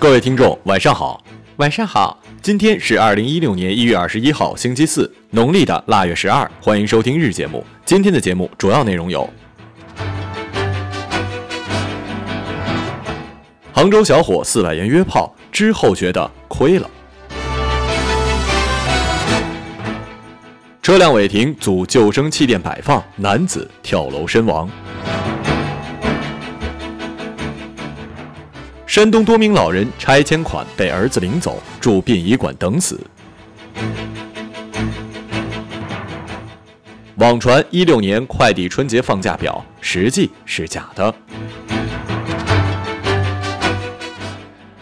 各位听众，晚上好，晚上好，今天是二零一六年一月二十一号，星期四，农历的腊月十二。欢迎收听日节目。今天的节目主要内容有：杭州小伙四百元约炮之后觉得亏了，车辆违停阻救生气垫摆放，男子跳楼身亡。山东多名老人拆迁款被儿子领走，住殡仪馆等死。网传一六年快递春节放假表，实际是假的。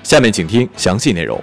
下面请听详细内容。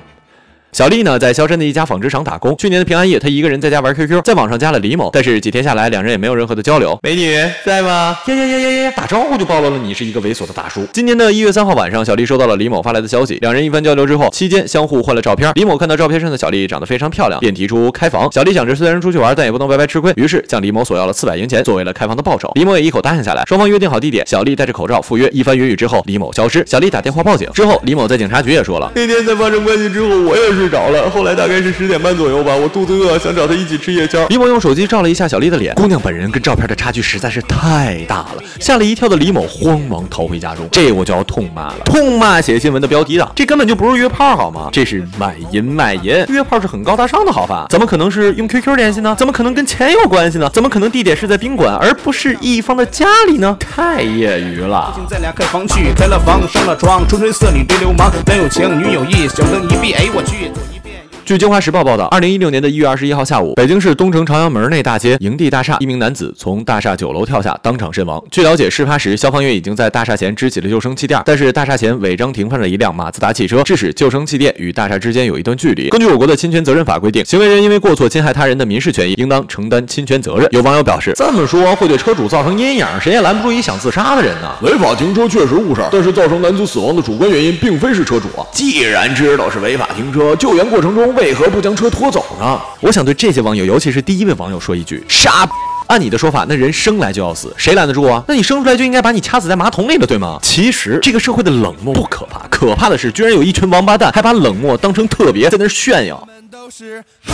小丽呢，在萧山的一家纺织厂打工。去年的平安夜，她一个人在家玩 QQ，在网上加了李某。但是几天下来，两人也没有任何的交流。美女在吗？呀呀呀呀呀！打招呼就暴露了你是一个猥琐的大叔。今年的一月三号晚上，小丽收到了李某发来的消息，两人一番交流之后，期间相互换了照片。李某看到照片上的小丽长得非常漂亮，便提出开房。小丽想着虽然出去玩，但也不能白白吃亏，于是向李某索要了四百元钱，作为了开房的报酬。李某也一口答应下来。双方约定好地点，小丽戴着口罩赴约。一番云雨之后，李某消失。小丽打电话报警之后，李某在警察局也说了，那天在发生关系之后，我也睡着了，后来大概是十点半左右吧，我肚子饿，想找他一起吃夜宵。李某用手机照了一下小丽的脸，姑娘本人跟照片的差距实在是太大了，吓了一跳的李某慌忙逃回家中。这我就要痛骂了，痛骂写新闻的标题党，这根本就不是约炮好吗？这是卖淫卖淫，约炮是很高大上的好法，怎么可能是用 QQ 联系呢？怎么可能跟钱有关系呢？怎么可能地点是在宾馆而不是一方的家里呢？太业余了。咱俩开房去，开了房上了床，春春色你对流氓，男有情女有意，小灯一闭，哎我去。据《京华时报》报道，二零一六年的一月二十一号下午，北京市东城朝阳门内大街营地大厦，一名男子从大厦九楼跳下，当场身亡。据了解，事发时消防员已经在大厦前支起了救生气垫，但是大厦前违章停放着一辆马自达汽车，致使救生气垫与大厦之间有一段距离。根据我国的侵权责任法规定，行为人因为过错侵害他人的民事权益，应当承担侵权责任。有网友表示，这么说会对车主造成阴影，谁也拦不住一想自杀的人呢？违法停车确实误事儿，但是造成男子死亡的主观原因并非是车主啊。既然知道是违法停车，救援过程中为何不将车拖走呢？我想对这些网友，尤其是第一位网友说一句：傻。按你的说法，那人生来就要死，谁拦得住啊？那你生出来就应该把你掐死在马桶里了，对吗？其实这个社会的冷漠不可怕，可怕的是居然有一群王八蛋还把冷漠当成特别，在那炫耀。们都是好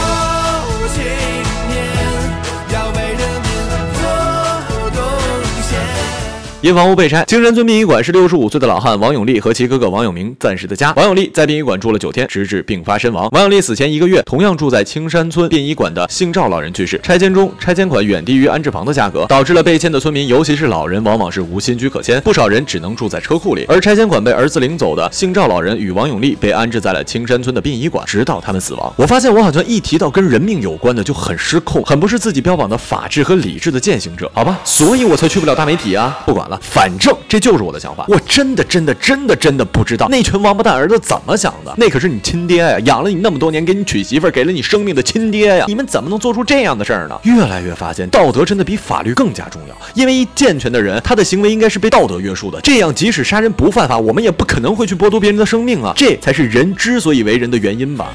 因房屋被拆，青山村殡仪馆是六十五岁的老汉王永利和其哥哥王永明暂时的家。王永利在殡仪馆住了九天，直至病发身亡。王永利死前一个月，同样住在青山村殡仪馆的姓赵老人去世。拆迁中，拆迁款远低于安置房的价格，导致了被迁的村民，尤其是老人，往往是无新居可迁，不少人只能住在车库里。而拆迁款被儿子领走的姓赵老人与王永利被安置在了青山村的殡仪馆，直到他们死亡。我发现我好像一提到跟人命有关的就很失控，很不是自己标榜的法治和理智的践行者，好吧？所以我才去不了大媒体啊！不管反正这就是我的想法。我真的真的真的真的不知道那群王八蛋儿子怎么想的。那可是你亲爹呀，养了你那么多年，给你娶媳妇儿，给了你生命的亲爹呀！你们怎么能做出这样的事儿呢？越来越发现，道德真的比法律更加重要。因为一健全的人，他的行为应该是被道德约束的。这样，即使杀人不犯法，我们也不可能会去剥夺别人的生命啊！这才是人之所以为人的原因吧。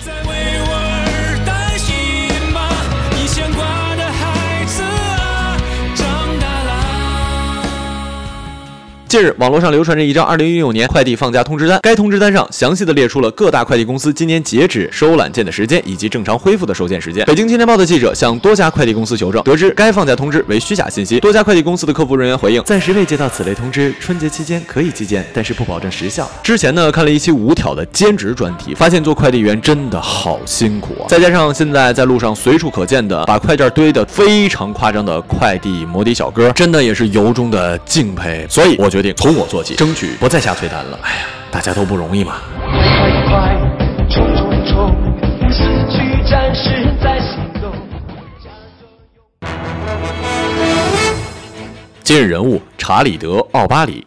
近日，网络上流传着一张2016年快递放假通知单，该通知单上详细的列出了各大快递公司今年截止收揽件的时间以及正常恢复的收件时间。北京青年报的记者向多家快递公司求证，得知该放假通知为虚假信息。多家快递公司的客服人员回应，暂时未接到此类通知，春节期间可以寄件，但是不保证时效。之前呢，看了一期五挑的兼职专题，发现做快递员真的好辛苦啊！再加上现在在路上随处可见的把快件堆得非常夸张的快递摩的小哥，真的也是由衷的敬佩。所以我觉得定从我做起，争取不再下催单了。哎呀，大家都不容易嘛。快快冲冲冲，战士在行动。今日人物查理德·奥巴里。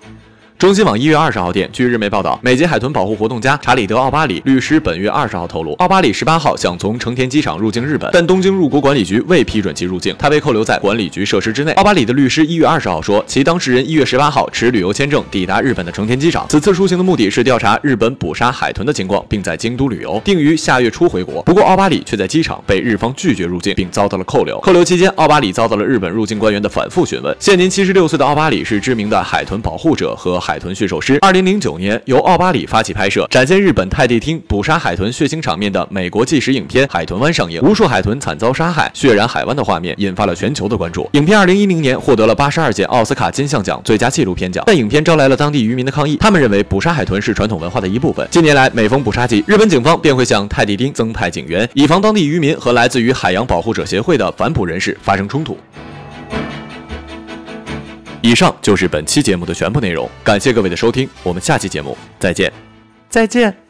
中新网一月二十号电，据日媒报道，美籍海豚保护活动家查理德·奥巴里律师本月二十号透露，奥巴里十八号想从成田机场入境日本，但东京入国管理局未批准其入境，他被扣留在管理局设施之内。奥巴里的律师一月二十号说，其当事人一月十八号持旅游签证抵达日本的成田机场，此次出行的目的是调查日本捕杀海豚的情况，并在京都旅游，定于下月初回国。不过，奥巴里却在机场被日方拒绝入境，并遭到了扣留。扣留期间，奥巴里遭到了日本入境官员的反复询问。现年七十六岁的奥巴里是知名的海豚保护者和海豚驯兽师。二零零九年，由奥巴里发起拍摄，展现日本泰迪厅捕杀海豚血腥场面的美国纪实影片《海豚湾》上映，无数海豚惨遭杀害、血染海湾的画面引发了全球的关注。影片二零一零年获得了八十二届奥斯卡金像奖最佳纪录片奖，但影片招来了当地渔民的抗议，他们认为捕杀海豚是传统文化的一部分。近年来，每逢捕杀季，日本警方便会向泰迪町增派警员，以防当地渔民和来自于海洋保护者协会的反捕人士发生冲突。以上就是本期节目的全部内容，感谢各位的收听，我们下期节目再见，再见。